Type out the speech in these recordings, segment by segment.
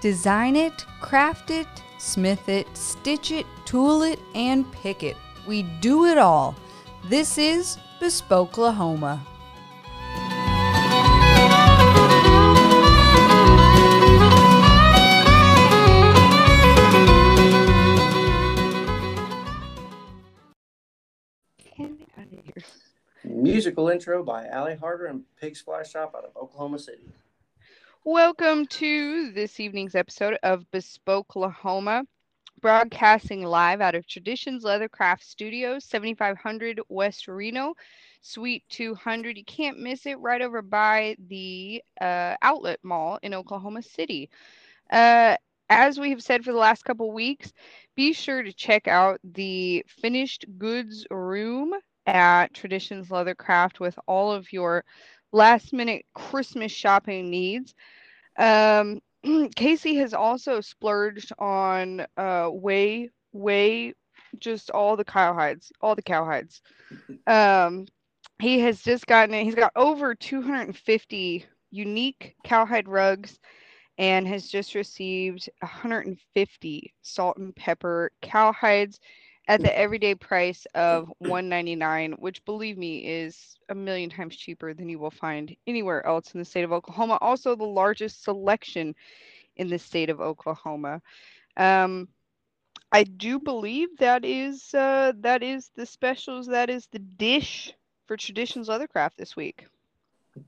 Design it, craft it, smith it, stitch it, tool it, and pick it. We do it all. This is Bespoke Lahoma. Musical intro by Allie Harder and Pig's Fly Shop out of Oklahoma City. Welcome to this evening's episode of Bespoke Lahoma, broadcasting live out of Traditions Leathercraft Studios, 7500 West Reno, Suite 200. You can't miss it right over by the uh, outlet mall in Oklahoma City. Uh, as we have said for the last couple weeks, be sure to check out the finished goods room at Traditions Leathercraft with all of your last minute Christmas shopping needs. Um, Casey has also splurged on uh, way, way, just all the cow hides, all the cow hides. Um, he has just gotten it. He's got over 250 unique cowhide rugs and has just received 150 salt and pepper cowhides at the everyday price of 199 which believe me is a million times cheaper than you will find anywhere else in the state of oklahoma. Also the largest selection in the state of oklahoma. Um, i do believe that is uh, that is the specials that is the dish for traditions leathercraft this week.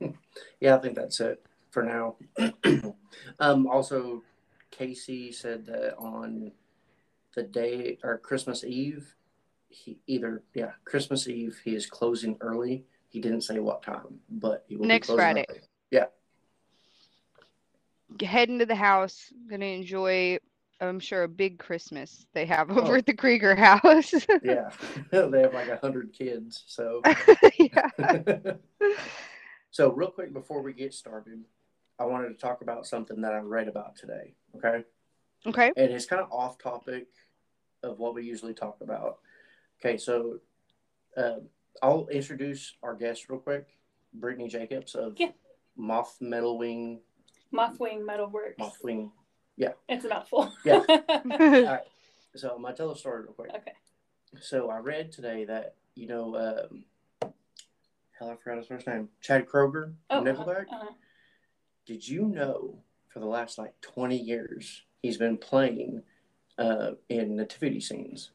Yeah, I think that's it for now. um, also, Casey said that on the day or Christmas Eve, he either yeah Christmas Eve he is closing early. He didn't say what time, but he will be Next Friday. early. Yeah, head into the house gonna enjoy i'm sure a big christmas they have oh. over Oh. at the krieger house yeah. they have like a hundred kids, so. yeah so real quick before we get started, I wanted to talk about something that I read about today. Okay. Okay and it's kind of off topic of what we usually talk about. Okay, so uh, I'll introduce our guest real quick, Brittany Jacobs of Yeah. Moth Metal Wing. Mothwing Metalworks. Mothwing. Yeah. It's a mouthful. Yeah. All right. So I'm gonna tell a story real quick. okay. So I read today that you know, um, hell, I forgot his first name, Chad Kroeger, Oh, from Nickelback. uh-huh. Did you know for the last like 20 years he's been playing uh, in nativity scenes?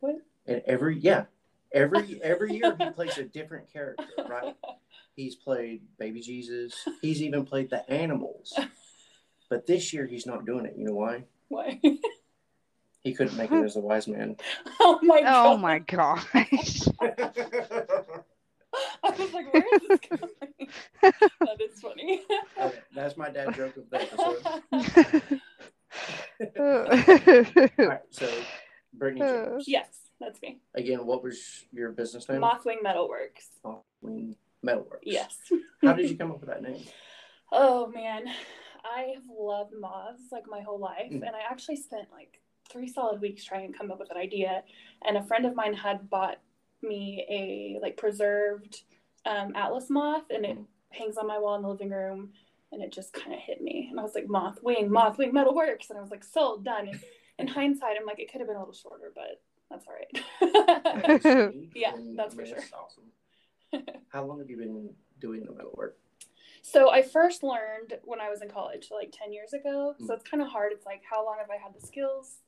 What? And every yeah, every every year he plays a different character, right? He's played Baby Jesus. He's even played the animals. But this year he's not doing it. You know why? Why? He couldn't make it as a wise man. oh my god. oh my gosh I was like, where is this coming? that is funny. Okay, that's my dad joke of the episode. All right, so Brittany, James. yes, that's me. again, what was your business name? Mothwing Metalworks. Mothwing Metalworks. Yes. How did you come up with that name? Oh man, I have loved moths like my whole life, Mm. and I actually spent like three solid weeks trying to come up with an idea. And a friend of mine had bought me a like preserved um, atlas moth, and it Mm. hangs on my wall in the living room. And it just kind of hit me, and I was like, "Moth wing, moth wing, metal works," and I was like, "Sold, done." And in hindsight, I'm like, it could have been a little shorter, but that's all right. Yeah, that's for sure. awesome. How long have you been doing the metal work? So I first learned when I was in college, like 10 years ago. Mm. So it's kind of hard. It's like, how long have I had the skills?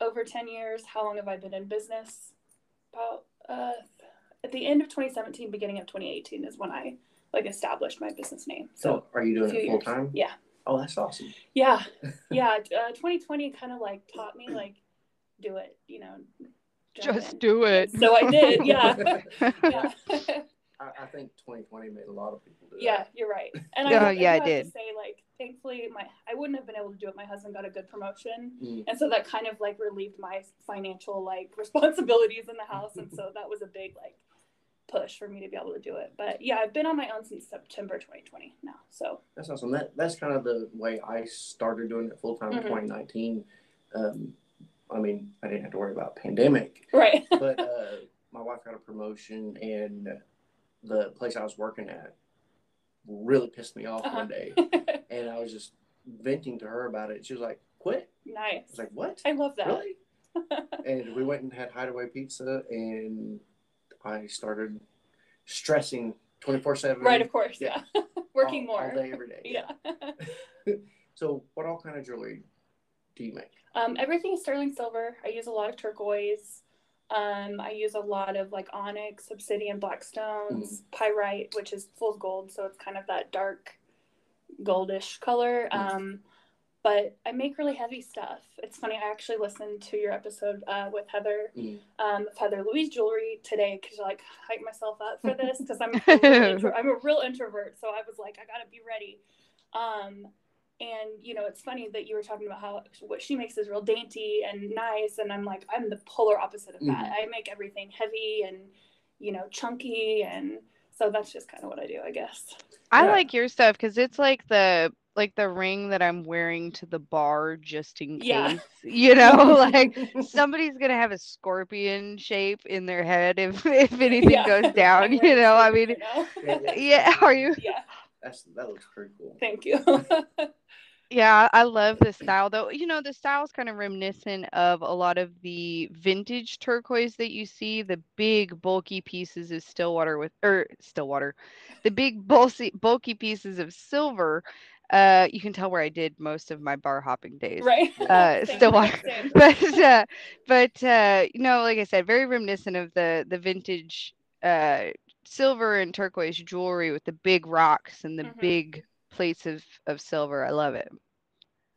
Over 10 years. How long have I been in business? About uh, at the end of 2017, beginning of 2018 is when I like established my business name. So So, are you doing it full years. time? Yeah. Oh, that's awesome. Yeah. Yeah. Uh, 2020 kind of like taught me like, do it, you know. just in. do it So I did. Yeah. yeah. I, I think 2020 made a lot of people do it. Yeah, that. you're right. And Yeah, I, yeah, I I have did. to say, like, thankfully, my I wouldn't have been able to do it. My husband got a good promotion, Mm. and so that kind of like relieved my financial like responsibilities in the house, and so that was a big like push for me to be able to do it. But yeah, I've been on my own since September 2020 now. So That's awesome. That that's kind of the way I started doing it full time in Mhm. 2019. Um, I mean, I didn't have to worry about pandemic, right. but uh, my wife got a promotion, and the place I was working at really pissed me off Uh-huh. one day, and I was just venting to her about it. She was like, "Quit." Nice. I was like, "What? I love that. Really?" and we went and had Hideaway Pizza, and I started stressing twenty four seven. right, of course. Yeah. Yeah. Working all, more. all day, every day. yeah. So, what all kind of jewelry do you make? Um, everything is sterling silver. I use a lot of turquoise. Um, I use a lot of like onyx, obsidian, black stones, pyrite, which is fool's gold, so it's kind of that dark goldish color. Mm. Um, but I make really heavy stuff. It's funny. I actually listened to your episode uh, with Heather, Mm. um, Heather Louise Jewelry today because I like hype myself up for this because I'm a real intro- I'm a real introvert, so I was like, I gotta be ready. Um, and you know, it's funny that you were talking about how what she makes is real dainty and nice, and I'm like, I'm the polar opposite of that. I make everything heavy and you know, chunky, and so that's just kind of what I do, I guess. I Yeah. like your stuff because it's like the like the ring that I'm wearing to the bar just in case. Yeah. You know, like somebody's gonna have a scorpion shape in their head if if anything Yeah. goes down. You know, I mean, you? Yeah, yeah. yeah. Are you? yeah, That's that looks pretty cool. thank you. Yeah, I love the style though. You know, the style's kind of reminiscent of a lot of the vintage turquoise that you see, the big bulky pieces of Stillwater with or Stillwater, the big bulky bulky pieces of silver. Uh, you can tell where I did most of my bar hopping days. right. Uh, Stillwater. But uh, but uh, you know, like I said, very reminiscent of the the vintage uh silver and turquoise jewelry with the big rocks and the Mhm. big plates of of silver. I love it.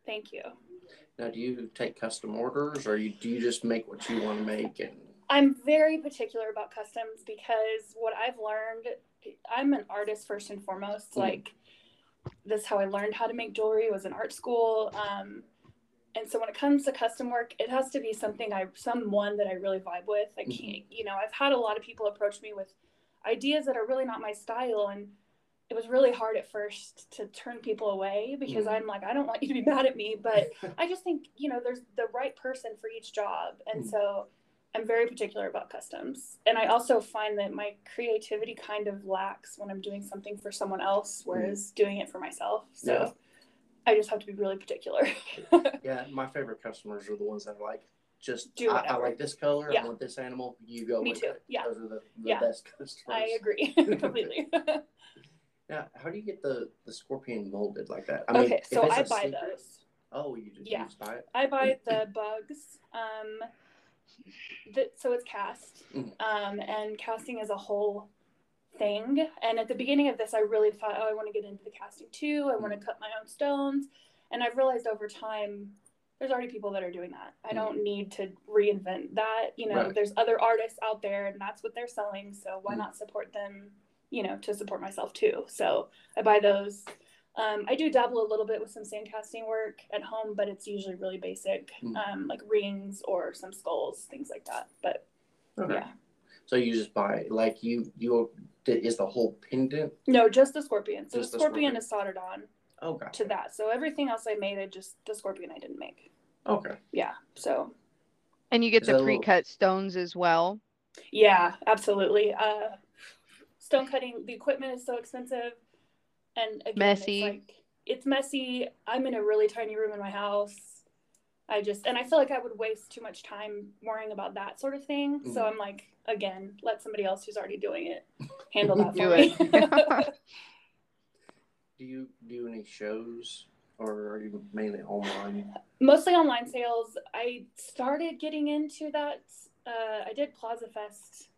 Thank you. Now, do you take custom orders, or you, do you just make what you want to make? And I'm very particular about customs because what I've learned, I'm an artist first and foremost. Mhm. Like, this how I learned how to make jewelry was in art school. Um, and so when it comes to custom work, it has to be something I, someone that I really vibe with. I Mhm. can't, you know, I've had a lot of people approach me with ideas that are really not my style, and it was really hard at first to turn people away because Mhm. I'm like, I don't want you to be mad at me, but I just think, you know, there's the right person for each job. And Mhm. so I'm very particular about customs. And I also find that my creativity kind of lacks when I'm doing something for someone else, whereas doing it for myself. So Yeah. I just have to be really particular. yeah, my favorite customers are the ones that are like, just Do I, I like this color. Yeah. I want this animal. You go Me too. it. Yeah. those are the, the Yeah. best customers. I agree completely. Now, how do you get the the scorpion molded like that? I okay, so I buy secret- those. Oh, you just, Yeah. you just buy it. I buy the bugs. Um, that so it's cast, Mhm. um, and casting is a whole thing. And at the beginning of this, I really thought, oh, I want to get into the casting too. I want to cut my own stones, and I've realized over time. There's already people that are doing that. I don't need to reinvent that. You know, Right. there's other artists out there, and that's what they're selling. So why not support them? You know, to support myself too. So I buy those. Um, I do dabble a little bit with some sand casting work at home, but it's usually really basic, Mm. um, like rings or some skulls, things like that. But Okay. yeah, So you just buy like you you is the whole pendant. no, just the scorpion. So Just the the scorpion, scorpion. is soldered on Oh, gotcha. to that. So everything else I made, I just the scorpion I didn't make. Okay. Yeah. So And you get Is the that a little- pre-cut stones as well. yeah, absolutely. Uh, stone cutting, the equipment is so expensive, and again, Messy. It's, like, it's messy. I'm in a really tiny room in my house. I just and I feel like I would waste too much time worrying about that sort of thing. So Mhm. I'm like, again, let somebody else who's already doing it handle that Do for me. Do you do any shows or are you mainly online? Mostly online sales. I started getting into that. Uh, I did Plaza Fest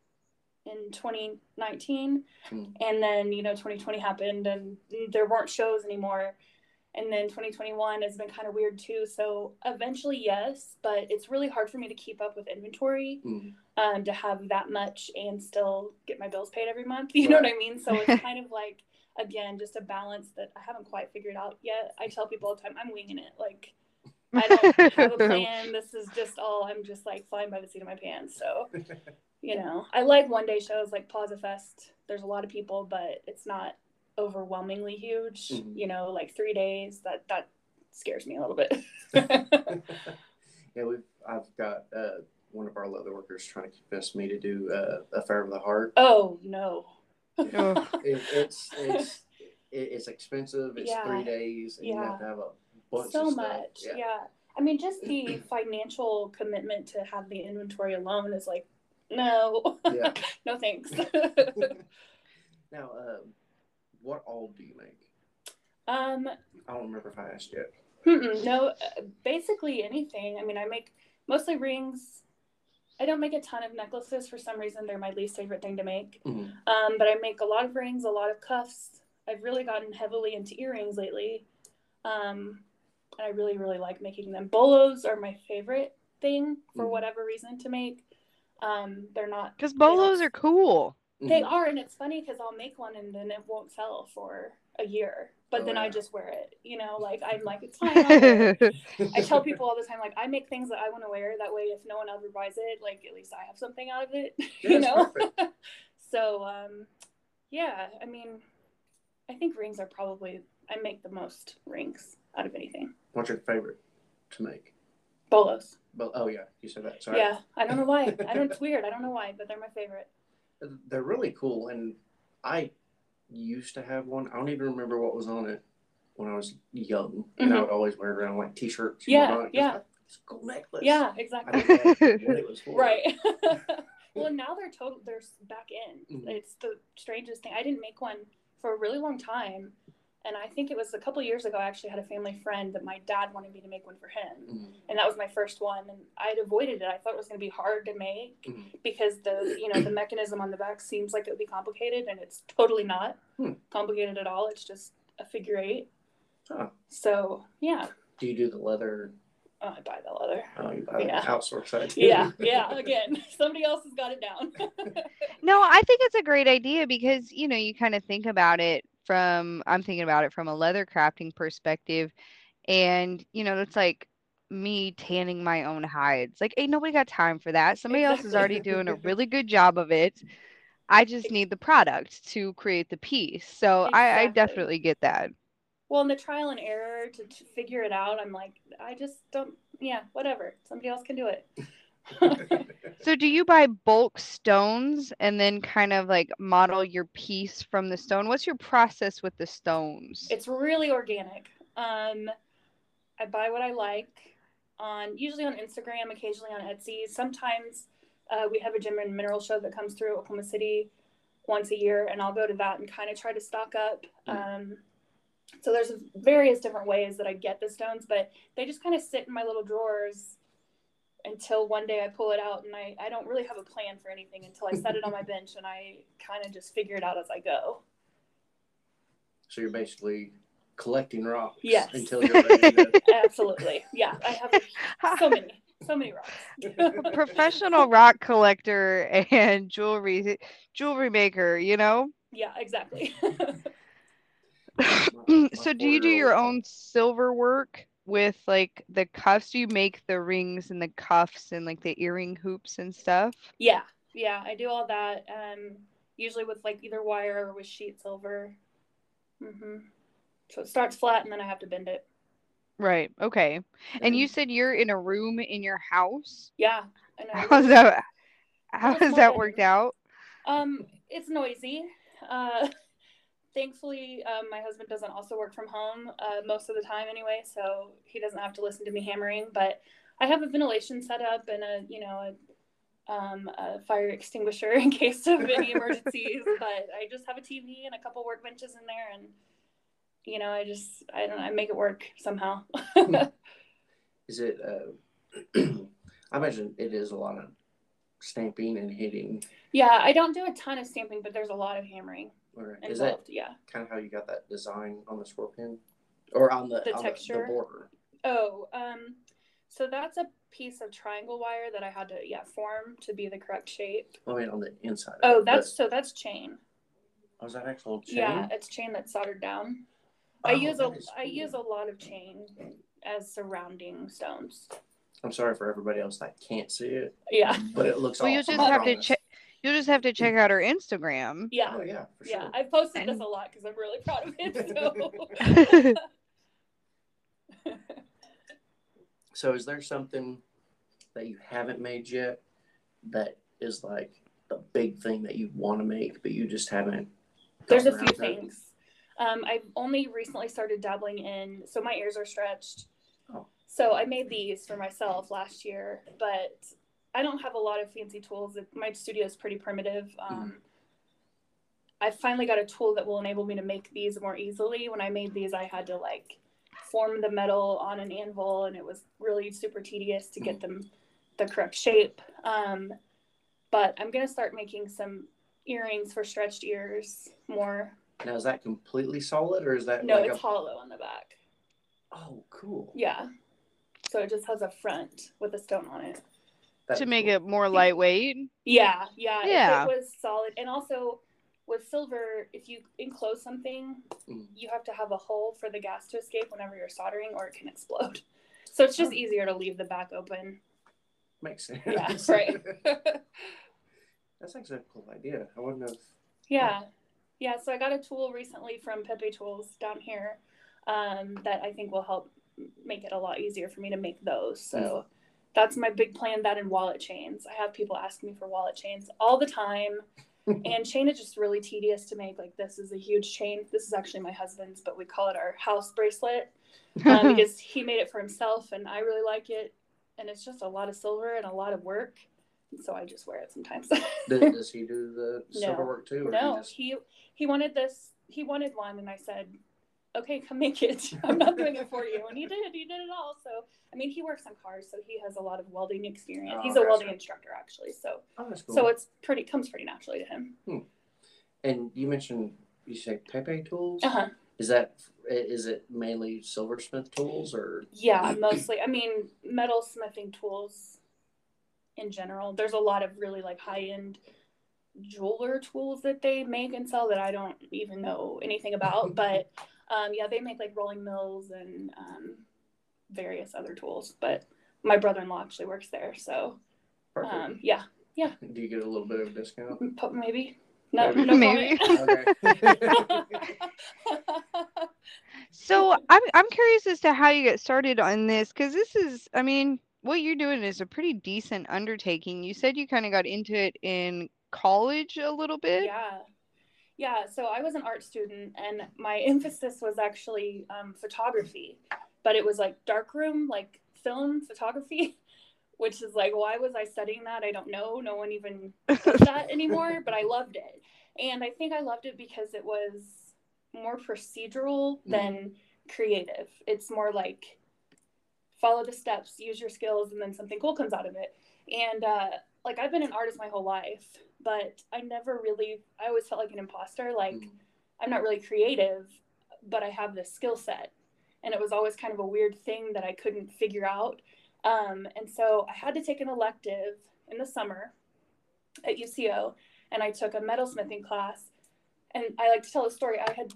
in 2019, Hmm. and then you know 2020 happened, and there weren't shows anymore. And then 2021 has been kind of weird too. So eventually, yes, but it's really hard for me to keep up with inventory, Mm. um, to have that much and still get my bills paid every month. You know what I mean? So it's kind of like again just a balance that I haven't quite figured out yet. I tell people all the time, I'm winging it. Like I don't have a plan. This is just all I'm just like flying by the seat of my pants. So, you know, I like one day shows like Plaza Fest. There's a lot of people, but it's not overwhelmingly huge. Mhm. You know, like three days. That that scares me a little bit. yeah, we've I've got uh, one of our leather workers trying to convince me to do uh, a fair of the heart. oh no. Oh. It, it's it's it's expensive. It's Yeah. three days, and you Yeah. have to have a bunch so of stuff. much. Yeah. I mean, just the financial commitment to have the inventory alone is like, no, Yeah. no thanks. Now, um, what all do you make? um, I don't remember if I asked yet. no, uh, basically anything. I mean, I make mostly rings. I don't make a ton of necklaces for some reason. They're my least favorite thing to make. Mhm. Um, but I make a lot of rings, a lot of cuffs. I've really gotten heavily into earrings lately. Um, and I really, really like making them. Bolos are my favorite thing for Mhm. whatever reason to make. Um, they're not Because they bolos are cool. They Mhm. are, and it's funny because I'll make one and then it won't sell for a year. But Oh, then I just wear it. You know, like I'm like it's fine. I'll wear it. I tell people all the time, like I make things that I want to wear. That way, if no one ever buys it, like at least I have something out of it. Yeah, you know. so, um, yeah, I mean, I think rings are probably I make the most rings out of anything. What's your favorite to make? Bolos. But oh yeah, you said that. Sorry. Yeah, I don't know why. I don't. It's weird. I don't know why, but they're my favorite. They're really cool, and I used to have one. I don't even remember what was on it when I was young, and I Mhm. would always wear it around like t-shirts. Yeah, yeah. A cool necklace. Yeah, exactly. didn't know what it was for. Right. well, now they're total. They're back in. Mhm. It's the strangest thing. I didn't make one for a really long time, and I think it was a couple years ago. I actually had a family friend that my dad wanted me to make one for him, Mhm. and that was my first one. And I'd avoided it. I thought it was going to be hard to make Mhm. because the you know the mechanism on the back seems like it would be complicated, and it's totally not Hmm. complicated at all. It's just a figure eight. Oh. So yeah, Do you do the leather? oh, I buy the leather. Oh, you buy Yeah. the outsource side. Yeah, yeah. Again, somebody else has got it down. No, I think it's a great idea because, you know, you kind of think about it from, I'm thinking about it from a leather crafting perspective. And, you know, it's like me tanning my own hides. Like, ain't nobody got time for that. Somebody else is already doing a really good job of it. I just need the product to create the piece. So I, I definitely get that. Well, in the trial and error to, to figure it out, I'm like, I just don't. Yeah, whatever. Somebody else can do it. So do you buy bulk stones and then kind of like model your piece from the stone? What's your process with the stones? it's really organic. Um, I buy what I like on usually on Instagram, occasionally on Etsy. Sometimes uh, we have a gem and mineral show that comes through Oklahoma City once a year, and I'll go to that and kind of try to stock up. Um, so there's various different ways that I get the stones, but they just kind of sit in my little drawers until one day I pull it out, and I, I don't really have a plan for anything until I set it on my bench and I kind of just figure it out as I go. So you're basically collecting rocks Yes. until you're ready to. Absolutely, yeah. I have so many, so many rocks. professional rock collector and jewelry jewelry maker, you know? yeah, exactly. my so do you do your own silver work with like the cuffs? Do you make the rings and the cuffs and like the earring hoops and stuff? yeah, yeah. I do all that. Um, usually with like either wire or with sheet silver. Mm-hmm. So it starts flat, and then I have to bend it. Right. Okay. And you said you're in a room in your house. Yeah, I know. How's that how has that worked out? Um, it's noisy. Uh, thankfully, um, my husband doesn't also work from home uh, most of the time anyway, so he doesn't have to listen to me hammering. But I have a ventilation set up and a you know a, um, a fire extinguisher in case of any emergencies. but I just have a TV and a couple workbenches in there, and you know I just I don't know I make it work somehow. Is it? Uh, I imagine it is a lot of stamping and hitting. yeah, I don't do a ton of stamping, but there's a lot of hammering Or is that. Yeah. kind of how you got that design on the scorpion, or on the The on texture? the border? Oh, um, so that's a piece of triangle wire that I had to yeah form to be the correct shape. Oh, mean, on the inside. Oh, that's but- so that's chain. Was that actual chain? Yeah, it's chain that's soldered down. I Oh, use a that is I use a lot of chain as surrounding stones. I'm sorry for everybody else that can't see it, Yeah, but it looks. Well, you just I have to promise. Check you'll just have to check out our Instagram. yeah, Oh yeah, for yeah. sure. I've posted this a lot because I'm really proud of it. So. So, is there something that you haven't made yet that is like the big thing that you want to make, but you just haven't? There's a few around to it? things. Um, I've only recently started dabbling in, so my ears are stretched. Oh. So I made these for myself last year, but I don't have a lot of fancy tools. My studio is pretty primitive. Um, I finally got a tool that will enable me to make these more easily. When I made these, I had to like form the metal on an anvil, and it was really super tedious to get them the correct shape. Um, but I'm gonna start making some earrings for stretched ears more. Now is that completely solid or is that No, like it's a hollow on the back. Oh, cool. Yeah. So it just has a front with a stone on it. That's to make cool. it more lightweight. Yeah, yeah. Yeah. If it was solid, and also with silver, if you enclose something, Mm. you have to have a hole for the gas to escape whenever you're soldering, or it can explode. So it's just Oh. easier to leave the back open. makes sense. Yeah, right. That's actually a cool idea. I wouldn't have yeah, yeah. So I got a tool recently from Pepe Tools down here um, that I think will help make it a lot easier for me to make those. So that's my big plan. That and wallet chains. I have people ask me for wallet chains all the time. and chain is just really tedious to make. Like this is a huge chain. This is actually my husband's, but we call it our house bracelet um, because he made it for himself, and I really like it. And it's just a lot of silver and a lot of work, and so I just wear it sometimes. Does, does he do the No. silver work too? No, He just, he he wanted this. He wanted one, and I said, "Okay, come make it. I'm not doing it for you." And he did. He did it all. So I mean, he works on cars, so he has a lot of welding experience. Oh, He's a gotcha. welding instructor actually, so oh, cool. so it's pretty comes pretty naturally to him. and you mentioned you said Pepe tools. Uh huh. Is that is it mainly silversmith tools or Yeah, mostly. I mean, metal smithing tools in general. There's a lot of really like high end jeweler tools that they make and sell that I don't even know anything about. but um, yeah, they make like rolling mills and um, various other tools. But my brother in law actually works there. So um, yeah, yeah. do you get a little bit of a discount? maybe. No, Maybe. no Maybe. So I'm I'm curious as to how you get started on this because this is I mean what you're doing is a pretty decent undertaking. You said you kind of got into it in college a little bit. Yeah. Yeah. So I was an art student and my emphasis was actually um, photography, but it was like darkroom, like film photography, which is like, why was I studying that? I don't know. No one even does that anymore, but I loved it. And I think I loved it because it was more procedural than creative. It's more like follow the steps, use your skills, and then something cool comes out of it. And uh, like I've been an artist my whole life, but I never really, I always felt like an imposter. Like Mm. I'm not really creative, but I have this skill set. And it was always kind of a weird thing that I couldn't figure out. Um, and so I had to take an elective in the summer at UCO, and I took a metalsmithing class. And I like to tell a story. I had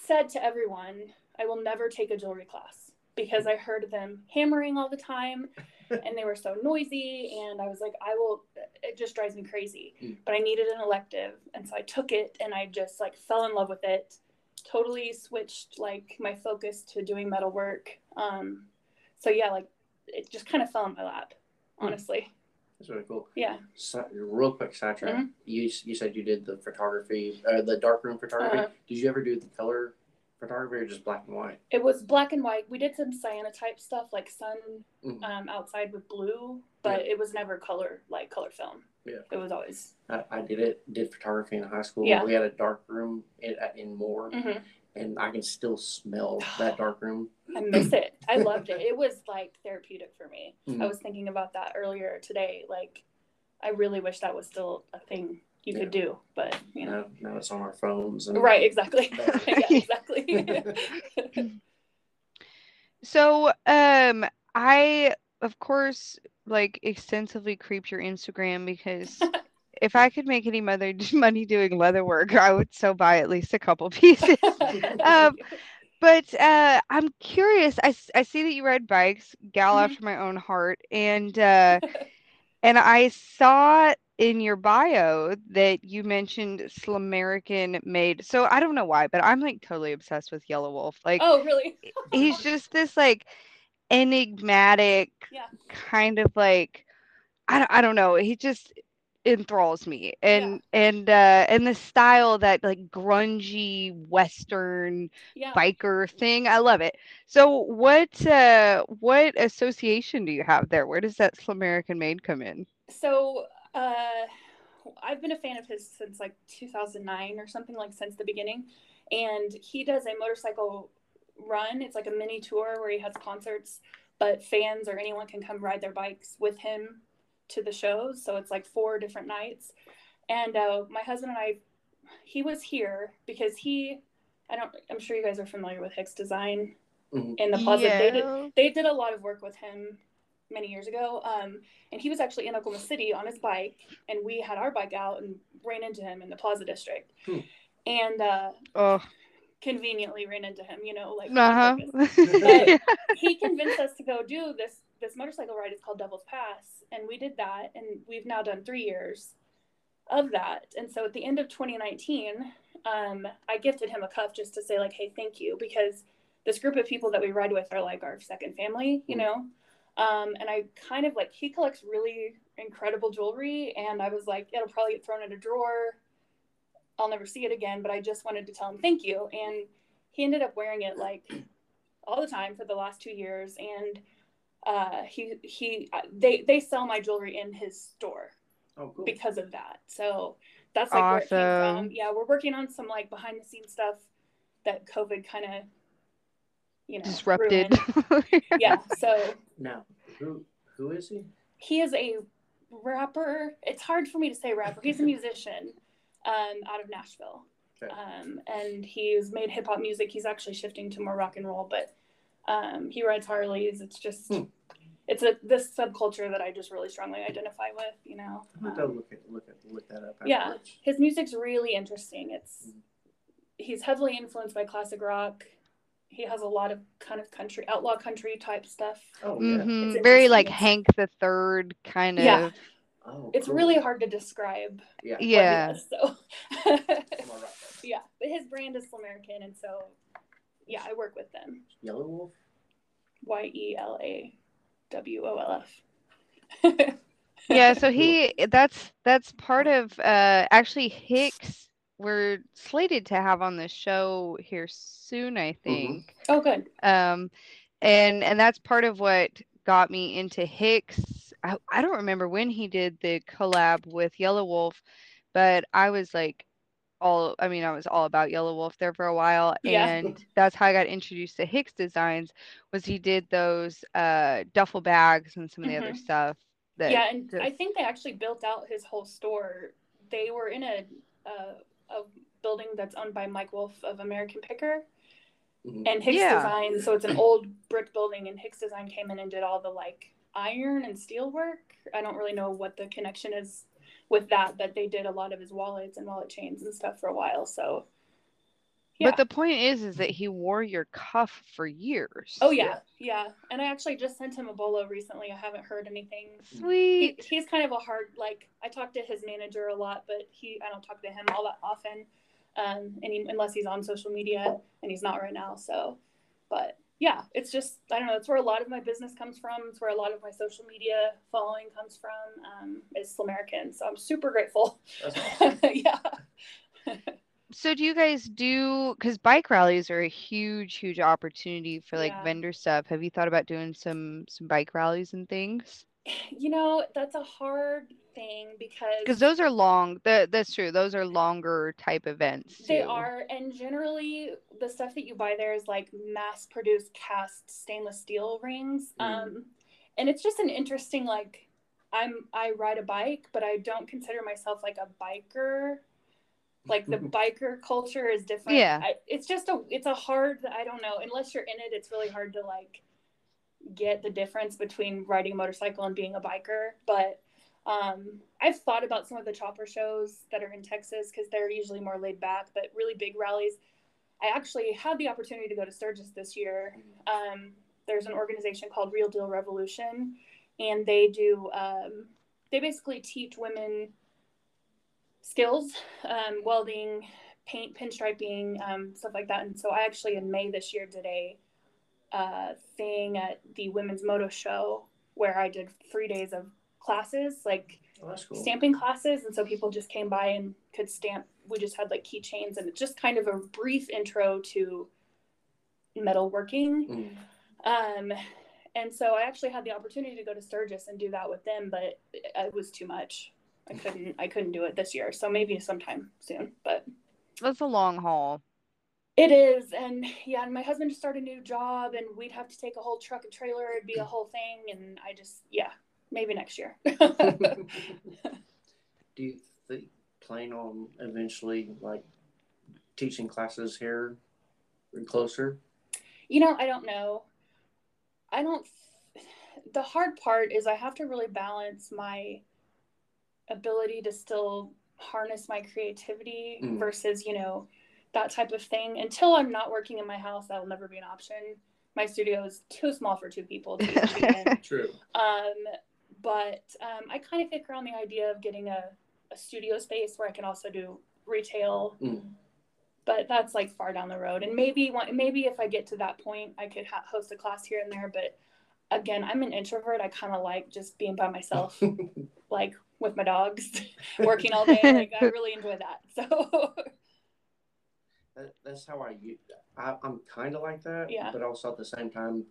said to everyone, I will never take a jewelry class because I heard them hammering all the time and they were so noisy. And I was like, I will, it just drives me crazy. Mm. But I needed an elective. And so I took it and I just like fell in love with it. Totally switched like my focus to doing metal work. Um, so yeah, like it just kind of fell in my lap, honestly. That's really cool. Yeah. So, real quick sidetrack. Mhm. You you said you did the photography, uh, the darkroom photography. Uh-huh. Did you ever do the color photography or just black and white? It was black and white. We did some cyanotype stuff like sun Mhm. um, outside with blue, but it was never color like color film. Yeah. It was always. I, I did it. Did photography in high school. Yeah. We had a dark room in, at- in Moore, Mhm. and I can still smell that dark room. I miss it. I loved it. It was like therapeutic for me. I Mhm. was thinking about that earlier today. Like, I really wish that was still a thing you could do, but you know. Now, now it's on our phones. And, Right, exactly. yeah, exactly. So, um, I of course like extensively creeped your Instagram because if I could make any mother money doing leather work, I would so buy at least a couple pieces. Um, But uh, I'm curious. I, I see that you ride bikes, gal Mhm. after my own heart, and uh, and I saw in your bio that you mentioned Slumerican made. So I don't know why, but I'm like totally obsessed with Yelawolf. Like oh, really? he's just this like enigmatic Yeah. kind of like I don't, I don't know. He just enthralls me and and uh and the style that like grungy western Yeah. biker thing i love it so what uh what association do you have there where does that slumerican made come in So, uh, I've been a fan of his since like 2009 or something like since the beginning, and he does a motorcycle run. It's like a mini tour where he has concerts, but fans or anyone can come ride their bikes with him to the shows. So it's like four different nights, and uh, my husband and I, he was here because he, I don't, I'm sure you guys are familiar with Hicks Design Mhm. in the Plaza. They did they did a lot of work with him many years ago. Um, and he was actually in Oklahoma City on his bike, and we had our bike out and ran into him in the Plaza District, Hmm. and uh, oh conveniently ran into him. You know, like uh-huh purpose. he convinced us to go do this this motorcycle ride. It's called Devil's Pass, and we did that, and we've now done three years of that. And so at the end of 2019, um, I gifted him a cup just to say like, hey, thank you, because this group of people that we ride with are like our second family, you know. Um, and I kind of like he collects really incredible jewelry, and I was like, it'll probably get thrown in a drawer. I'll never see it again, but I just wanted to tell him thank you, and he ended up wearing it like all the time for the last two years, and uh, he he they they sell my jewelry in his store Oh, cool. because of that. So that's like where it came from. Yeah, we're working on some like behind the scenes stuff that COVID kind of you know disrupted. Yeah, so Now, who who is he? he is a rapper. It's hard for me to say rapper. He's a musician um, out of Nashville. Okay. Um, and he's made hip hop music. He's actually shifting to more rock and roll, but um, he rides Harleys. It's just, Hmm. it's a this subculture that I just really strongly identify with. You know, I'm gonna go Um, look at look at look that up. Yeah. his music's really interesting. It's he's heavily influenced by classic rock. He has a lot of kind of country, outlaw country type stuff. Oh yeah. Mhm, It's very like hank the third kind of Yeah. Oh, It's cool. really hard to describe. Yeah. yeah does, so. I'm gonna write that. yeah, but his brand is American, and so yeah, I work with them. Yelawolf. Y e l a w o l f. yeah so he that's that's part of uh actually hicks we're slated to have on the show here soon i think Oh, good. um and and that's part of what got me into hicks I, I don't remember when he did the collab with yelawolf but i was like all i mean i was all about yelawolf there for a while Yeah. and that's how i got introduced to hicks designs was he did those uh duffel bags and some of the other Mhm. stuff that Yeah, and just- I think they actually built out his whole store. They were in a uh, a building that's owned by Mike Wolf of American Picker Mhm. and Hicks Yeah. Design. So it's an old brick building, and Hicks Design came in and did all the like iron and steel work. I don't really know what the connection is with that, but they did a lot of his wallets and wallet chains and stuff for a while. So yeah. But the point is, is that he wore your cuff for years. Oh yeah, yeah. And I actually just sent him a bolo recently. I haven't heard anything. He, Sweet. he's kind of a hard like I talk to his manager a lot, but he I don't talk to him all that often, um, any, unless he's on social media, and he's not right now. So, but yeah, it's just I don't know. It's where a lot of my business comes from. It's where a lot of my social media following comes from. Um, is American, so I'm super grateful. That's awesome. yeah. So do you guys do because bike rallies are a huge, huge opportunity for like Yeah. vendor stuff. Have you thought about doing some some bike rallies and things? You know that's a hard thing because Because those are long. That that's true. Those are longer type events. They are, and generally the stuff that you buy there is like mass-produced cast stainless steel rings. Mm. Um, and it's just an interesting like, I'm I ride a bike, but I don't consider myself like a biker. Like the biker culture is different. Yeah. I, it's just a it's a hard I don't know unless you're in it. It's really hard to like get the difference between riding a motorcycle and being a biker. But um, I've thought about some of the chopper shows that are in Texas because they're usually more laid back, but really big rallies. I actually had the opportunity to go to Sturgis this year. Um, there's an organization called Real Deal Revolution, and they do um, they basically teach women skills, um, welding, paint, pinstriping, um, stuff like that. And so I actually in May this year did a uh, thing at the Women's Moto Show where I did three days of classes, like Oh, cool. stamping classes, and so people just came by and could stamp. We just had like keychains, and it's just kind of a brief intro to metalworking. Mm. Um, and so I actually had the opportunity to go to Sturgis and do that with them, but it, it was too much. I couldn't. I couldn't do it this year. So maybe sometime soon. But That's a long haul. it is, and yeah, and my husband just started a new job, and we'd have to take a whole truck and trailer. It'd be a whole thing, and I just yeah, maybe next year. Do you think plan on eventually like teaching classes here or closer? You know, I don't know. I don't. The hard part is I have to really balance my ability to still harness my creativity Mm. versus, you know, that type of thing. Until I'm not working in my house, that will never be an option. My studio is too small for two people to be. True. Um, but um, I kind of kick around the idea of getting a, a studio space where I can also do retail Mm. but that's like far down the road and maybe one, maybe if i get to that point i could ha- host a class here and there but again i'm an introvert i kind of like just being by myself like with my dogs working all day like i really enjoy that so That, that's how I. I'm kind of like that. Yeah. But also at the same time,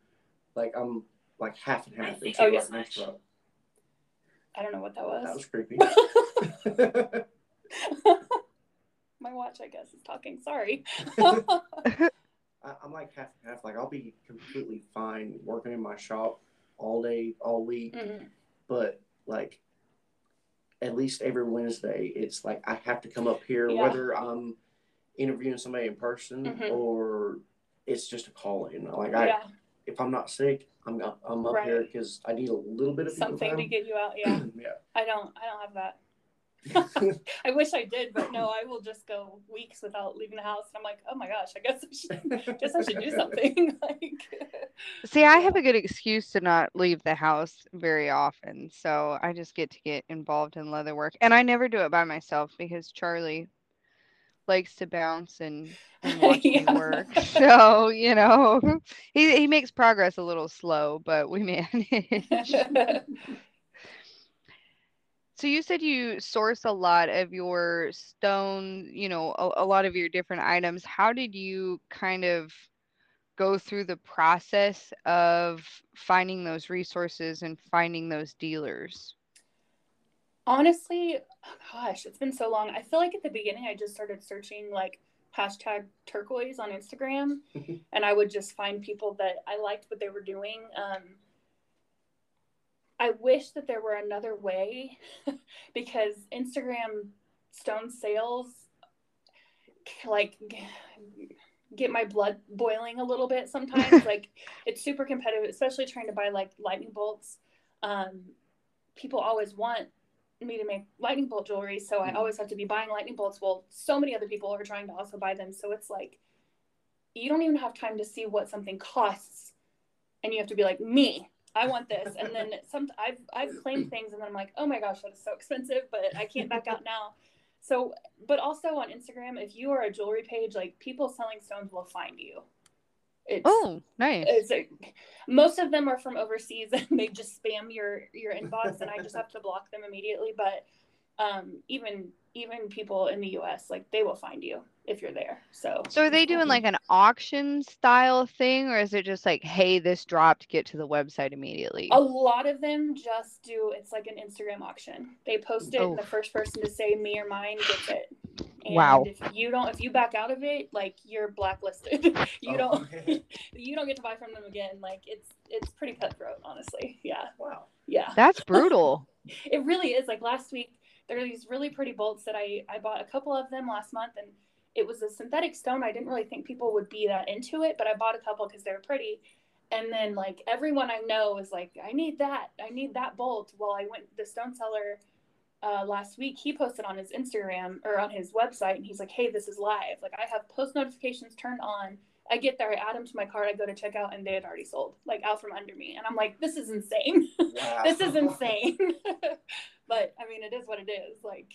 like I'm like half and half. think Oh, introvert yes. and extrovert. i don't know what that was. That was was creepy. my watch i guess is talking sorry I, I'm like half and half. Like I'll be completely fine working in my shop all day, all week. Mhm. But like at least every Wednesday, it's like I have to come up here, Yeah. whether I'm interviewing somebody in person Mhm. or it's just a call in. Like I, yeah if I'm not sick, I'm up, I'm up Right. here because I need a little bit of something to get you out yeah yeah. i don't i don't have that I wish I did, but no, I will just go weeks without leaving the house. And I'm like, oh my gosh, I guess I should, guess I should do something. like, See, I have a good excuse to not leave the house very often, so I just get to get involved in leather work, and I never do it by myself because Charlie likes to bounce and, and watch Yeah. me work. So you know, he he makes progress a little slow, but we manage. So you said you source a lot of your stone, you know, a, a lot of your different items. How did you kind of go through the process of finding those resources and finding those dealers? Honestly, oh gosh, it's been so long. I feel like at the beginning, I just started searching like hashtag turquoise on Instagram, and I would just find people that I liked what they were doing. Um, I wish that there were another way because Instagram stone sales like get my blood boiling a little bit sometimes. Like it's super competitive especially trying to buy like lightning bolts. Um, people always want me to make lightning bolt jewelry so i Mhm. always have to be buying lightning bolts. Well so many other people are trying to also buy them so it's like you don't even have time to see what something costs and you have to be like me i want this and then some i've i've claimed things and then i'm like oh my gosh that is so expensive but i can't back out now so but also on instagram if you are a jewelry page like people selling stones will find you it's Oh, nice. it's like, most of them are from overseas and they just spam your your inbox and I just have to block them immediately. But um, even even people in the U.S. like they will find you if you're there. So So are they doing like an auction style thing, or is it just like, hey, this dropped, get to the website immediately? a lot of them just do it's like an Instagram auction. They post it and the first person to say me or mine gets it. And Wow. if you don't if you back out of it, like you're blacklisted. you Oh, don't okay. you don't get to buy from them again. Like it's it's pretty cutthroat, honestly. Yeah. Wow. Yeah. That's brutal. it really is like last week there are these really pretty bolts that I, I bought a couple of them last month and it was a synthetic stone. I didn't really think people would be that into it but i bought a couple because they're pretty. And then like everyone i know is like i need that. I need that bolt. Well i went the stone seller uh, last week he posted on his instagram or on his website and he's like hey this is live. Like i have post notifications turned on. I get there i add them to my cart i go to checkout and they had already sold like out from under me. And i'm like this is insane. Wow. this is insane. but I mean, it is what it is. Like,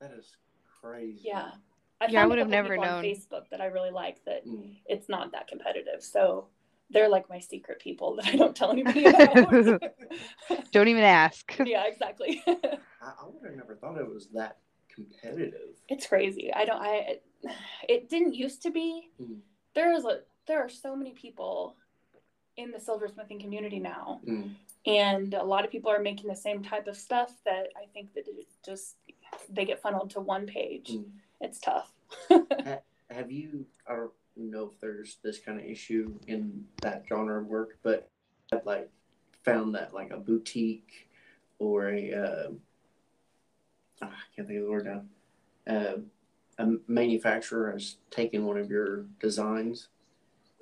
That is crazy. yeah. I Yeah, I would have never known. on Facebook that I really like that Mm. it's not that competitive. So they're like my secret people that I don't tell anybody about. Don't even ask. yeah, exactly. I, I would have never thought it was that competitive. it's crazy. I don't. I. It didn't used to be. Mm. There is a. There are so many people in the silversmithing community now, Mm. And a lot of people are making the same type of stuff that I think that it just they get funneled to one page. Mm. It's tough. Have you? I don't know if there's this kind of issue in that genre of work, but I've like found that like a boutique or a uh, I can't think of the word now. Uh, a manufacturer has taken one of your designs.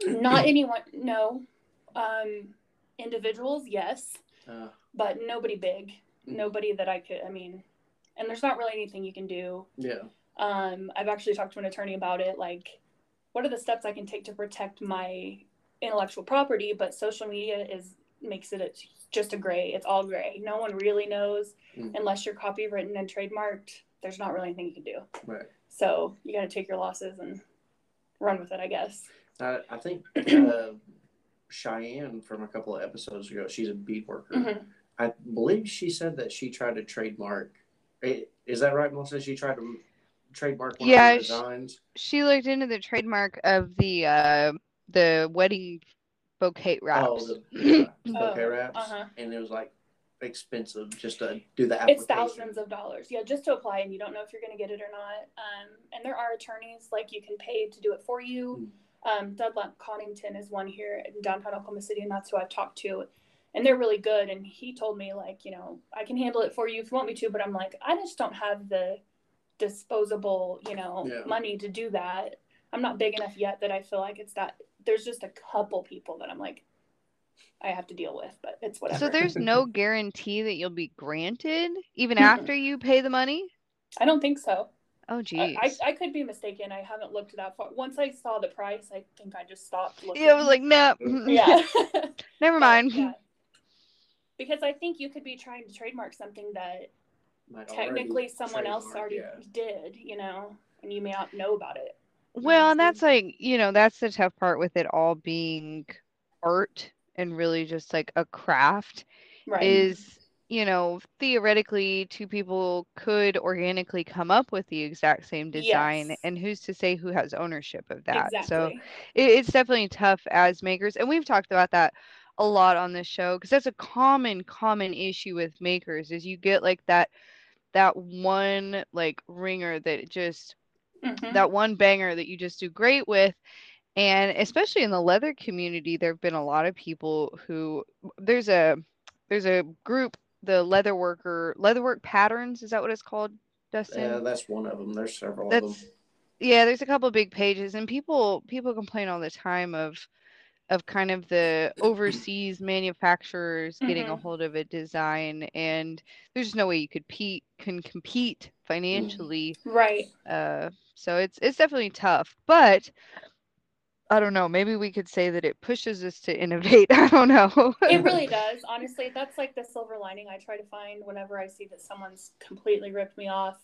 Not anyone. No. Um, individuals, yes, Uh, but nobody big. Mm. Nobody that I could. I mean, and there's not really anything you can do yeah. um, I've actually talked to an attorney about it. Like, what are the steps I can take to protect my intellectual property? But social media is makes it it's just a gray. It's all gray. No one really knows Mm. unless you're copywritten and trademarked. There's not really anything you can do. Right. So you got to take your losses and run with it, I guess. I, I think uh, Cheyenne from a couple of episodes ago. She's a bead worker. Mhm. I believe she said that she tried to trademark. eh, Is that right, Melissa? She tried to trademark one Yeah, of her designs. She looked into the trademark of the uh the wedding bouquet wraps. Oh, the yeah, Oh, bouquet wraps, uh-huh. and it was like expensive just to do the application. It's thousands of dollars. Yeah, just to apply, and you don't know if you're going to get it or not. Um, and there are attorneys like you can pay to do it for you. Um, Dunlap Codding is one here in downtown Oklahoma City, and that's who I've talked to. And they're really good. And he told me like, you know, I can handle it for you if you want me to, but I'm like, I just don't have the disposable, you know, Yeah. money to do that. I'm not big enough yet that I feel like it's that. There's just a couple people that I'm like, I have to deal with, but it's whatever. So there's no guarantee that you'll be granted even after you pay the money? I don't think so. Oh I, geez. I, I could be mistaken. I haven't looked that far. Once I saw the price, I think I just stopped looking. yeah, I was like, no. yeah. Never But, mind. yeah. Because I think you could be trying to trademark something that Might technically someone else already yeah. did, you know, and you may not know about it. Well, and that's like, you know, that's the tough part with it all being art and really just like a craft Right. is, you know, theoretically two people could organically come up with the exact same design Yes. and who's to say who has ownership of that. So it, it's definitely tough as makers and we've talked about that a lot on this show because that's a common common issue with makers is you get like that that one like ringer that just Mhm. that one banger that you just do great with and especially in the leather community there have been a lot of people who there's a there's a group the leather worker leatherwork patterns is that what it's called dustin Yeah, that's one of them. There's several of them. yeah there's a couple big pages and people people complain all the time of of kind of the overseas manufacturers getting a Mhm. hold of a design and there's no way you could pe- can compete financially Right. uh so it's it's definitely tough but i don't know maybe we could say that it pushes us to innovate i don't know It really does. Honestly, that's like the silver lining I try to find whenever I see that someone's completely ripped me off.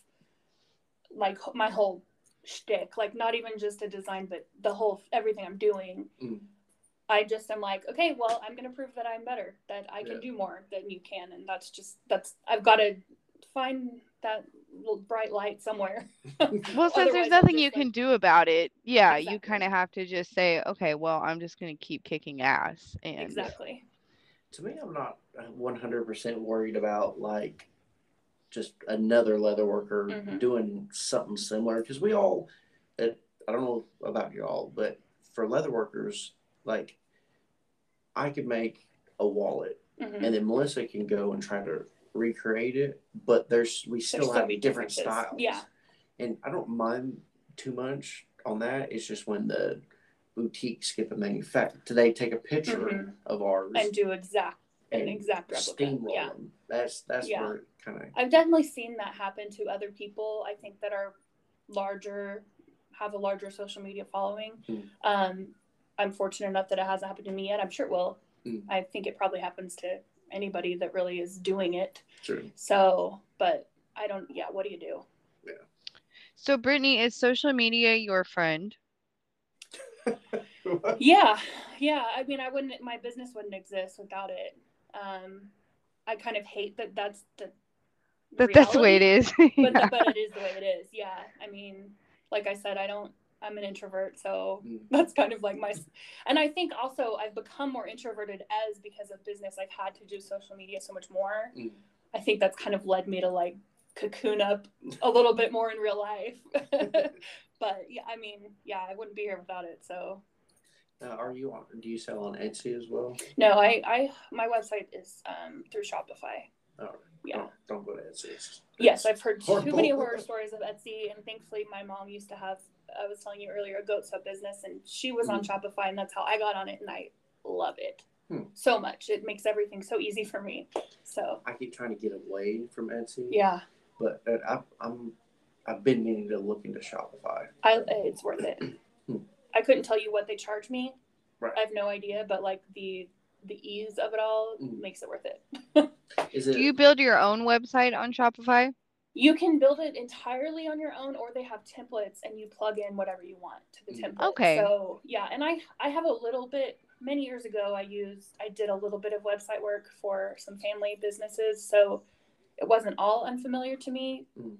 Like my whole shtick, like not even just a design, but the whole everything I'm doing. Mm. I just am like, okay, well, I'm gonna prove that I'm better, that I can Yeah. do more than you can, and that's just that's I've got to find that bright light somewhere. well since there's nothing just you can do about it yeah you kind of have to just say okay well i'm just going to keep kicking ass and Exactly. to me, I'm not 100% worried about like just another leather worker Mhm. doing something similar because we all, it, I don't know about y'all, but for leather workers, like I could make a wallet Mhm. and then Melissa can go and try to recreate it, but there's we still still have be different styles. Yeah. and I don't mind too much on that. It's just when the boutiques get the manufacturer, they take a picture Mhm. of ours And do exact an exact replica. steamroll Yeah. them. That's that's Yeah. where kind of I've definitely seen that happen to other people. I think that are larger, have a larger social media following. Mm. Um, I'm fortunate enough that it hasn't happened to me yet. I'm sure it will. Mm. I think it probably happens to anybody that really is doing it. true. So, but I don't. Yeah, what do you do? Yeah. So brittany is social media your friend yeah yeah i mean i wouldn't my business wouldn't exist without it um i kind of hate that that's the That that's the way it reality, but, Yeah. but it is the way it is yeah i mean like i said i don't i'm an introvert so Mm. that's kind of like my and i think also i've become more introverted as because of business i've had to do social media so much more Mm. i think that's kind of led me to like cocoon up a little bit more in real life but yeah i mean yeah i wouldn't be here without it so Now, are you on? Do you sell on Etsy as well? no i i my website is um through shopify Oh, yeah Don't, don't go to Etsy. It's, Yes, I've heard too many horror stories of Etsy, and thankfully, my mom used to have. I was telling you earlier, a goat sub business, and she was on Shopify, and that's how I got on it, and I love it Hmm. so much. It makes everything so easy for me. So I keep trying to get away from Etsy. yeah, But I, I'm I've been meaning to look into Shopify. I it's worth it. Hmm. I couldn't tell you what they charge me. Right. I have no idea, but like the the ease of it all Mm. makes it worth it. Is it? Do you build your own website on Shopify? You can build it entirely on your own, or they have templates, and you plug in whatever you want to the Mm. template. Okay. So yeah, and I I have a little bit. Many years ago, I used I did a little bit of website work for some family businesses, so it wasn't all unfamiliar to me. Mm.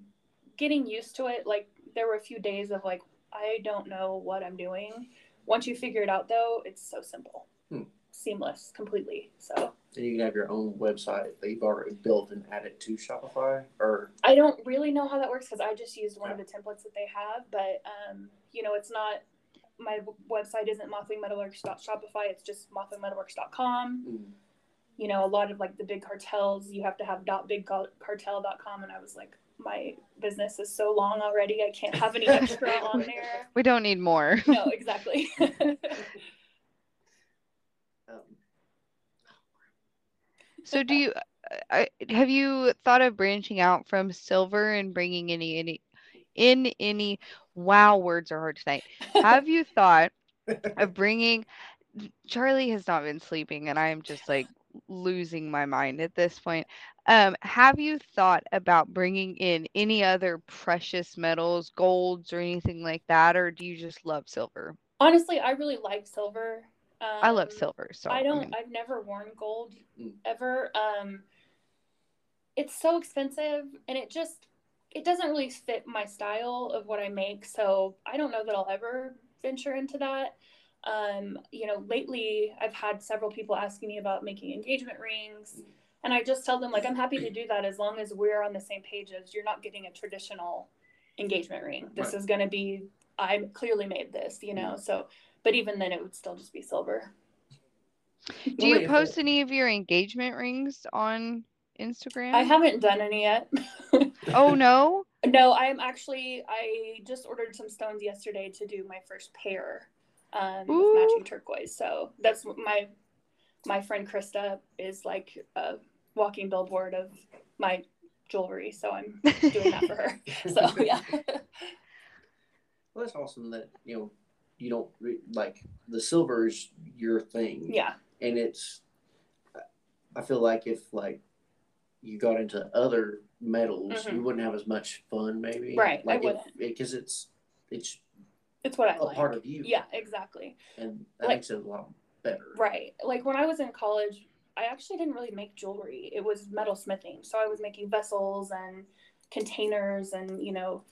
Getting used to it, like there were a few days of like I don't know what I'm doing. Once you figure it out, though, it's so simple, Hmm. seamless, completely. So and you can have your own website that you've already built and added to Shopify, or I don't really know how that works because I just used one of the templates that they have, but um, you know, it's not my website isn't mothwingmetalworks.shopify. It's just mothwingmetalworks.com. mm, You know, a lot of like the big cartels, you have to have .bigcartel.com, and I was like, my business is so long already, I can't have any extra on there. We don't need more. No, exactly. um, So do you I, have you thought of branching out from silver and bringing any any in any wow words are hard tonight. Have you thought of bringing Charlie has not been sleeping and I am just like losing my mind at this point. Um, have you thought about bringing in any other precious metals, golds, or anything like that, or do you just love silver? Honestly, I really like silver. Um, I love silver, so I don't. mean, I've never worn gold Mm. ever. Um, it's so expensive, and it just it doesn't really fit my style of what I make. So I don't know that I'll ever venture into that. Um, you know, lately I've had several people asking me about making engagement rings, and I just tell them like I'm happy to do that as long as we're on the same page as you're not getting a traditional engagement ring. This Right. is going to be I clearly made this, you know. So, but even then, it would still just be silver. do you post any of your engagement rings on Instagram? I haven't done any yet. Oh no. No, I am actually. I just ordered some stones yesterday to do my first pair um, with matching turquoise. So that's my my friend Krista is like a walking billboard of my jewelry. So I'm doing that for her. So yeah, Well, that's awesome that you know you don't re- like the silver is your thing. yeah, and it's i feel like if like you got into other metals Mhm. you wouldn't have as much fun maybe Right, like because it's it's it's what I a like. part of you Yeah, exactly. and that Like- makes it a lot better Right. Like when I was in college, I actually didn't really make jewelry. It was metal smithing. So I was making vessels and containers and, you know,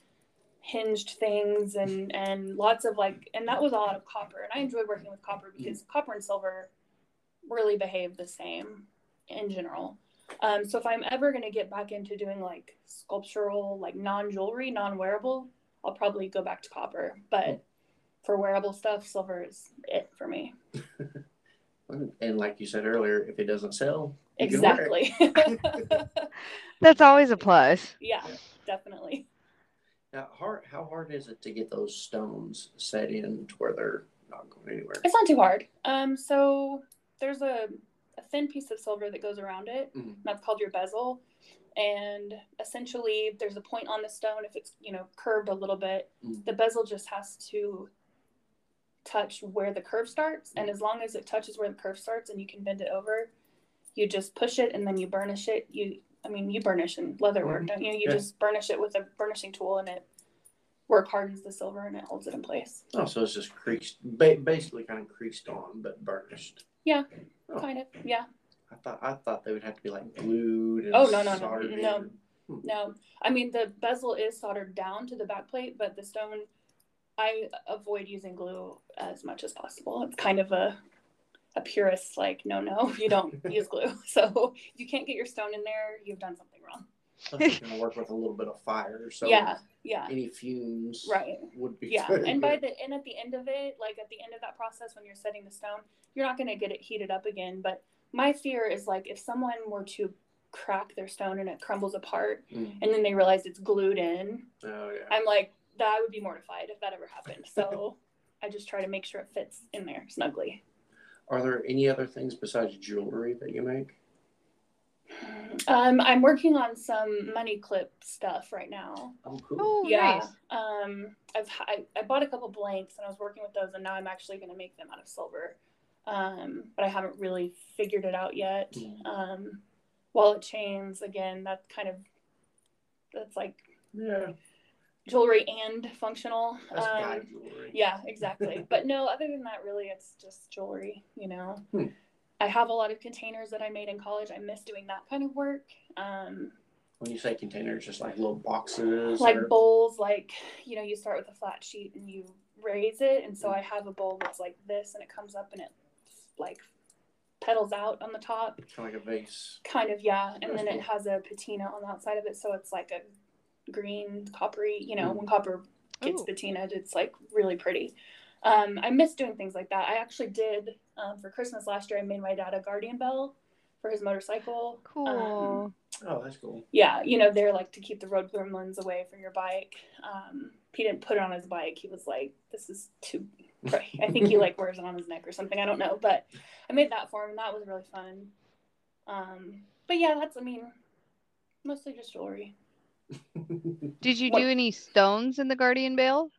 hinged things and and lots of like and that was all out of copper. And I enjoyed working with copper because copper and silver really behave the same in general. Um, so if I'm ever going to get back into doing like sculptural, like non-jewelry, non-wearable, I'll probably go back to copper. But for wearable stuff, silver is it for me. and like you said earlier if it doesn't sell you can wear it. Exactly. That's always a plus. yeah, definitely. Now hard, how hard is it to get those stones set in to where they're not going anywhere It's not too hard. Um, so there's a, a thin piece of silver that goes around it. Mhm. That's called your bezel. And essentially, there's a point on the stone. If it's you know curved a little bit, Mhm. the bezel just has to touch where the curve starts. And as long as it touches where the curve starts, and you can bend it over, you just push it and then you burnish it. You, I mean, you burnish in leather work, Mhm. don't you? You Yeah. just burnish it with a burnishing tool, and it work hardens the silver and it holds it in place. Oh, so it's just creased, ba- basically kind of creased on, but burnished. Yeah, Oh. kind of. Yeah. I thought I thought they would have to be like glued. And Oh, no, no, no, no. No, I mean the bezel is soldered down to the back plate, but the stone, I avoid using glue as much as possible. It's kind of a a purist like no no you don't use glue. So if you can't get your stone in there, you've done something wrong. It's going to work with a little bit of fire, so yeah, yeah, any fumes right. would be Yeah, very and by the and at the end of it, like at the end of that process when you're setting the stone, you're not gonna get it heated up again. But my fear is like if someone were to crack their stone and it crumbles apart, Mm. and then they realize it's glued in, Oh yeah. I'm like, that I would be mortified if that ever happened. So I just try to make sure it fits in there snugly. Are there any other things besides jewelry that you make? Um, I'm working on some money clip stuff right now. Oh, cool. Oh, yeah. nice. Um, I've I, I bought a couple blanks and I was working with those, and now I'm actually going to make them out of silver. Um, but I haven't really figured it out yet. Mm. Um, wallet chains again. That's kind of that's like Yeah, jewelry and functional. um, jewelry. Yeah, exactly. but no, other than that, really, it's just jewelry, you know. Hmm. I have a lot of containers that I made in college. I miss doing that kind of work. Um, When you say containers, just like little boxes. like or- bowls, like, you know, you start with a flat sheet and you raise it. And so Hmm. I have a bowl that's like this and it comes up and it like petals out on the top. kind of like a vase. Kind of, yeah. And That's then it has a patina on the outside of it. So it's like a green, coppery, you know, Hmm. when copper gets Ooh. patinaed. It's like really pretty. Um, I miss doing things like that. I actually did um, for Christmas last year. I made my dad a guardian bell for his motorcycle. Cool. Um, Oh, that's cool. yeah, you know they're like to keep the road gremlins away from your bike. Um, he didn't put it on his bike. He was like, "This is too." I think he like wears it on his neck or something. I don't know, but I made that for him. and That was really fun. Um, but yeah, that's I mean, mostly just jewelry. Did you What- do any stones in the Guardian Bell?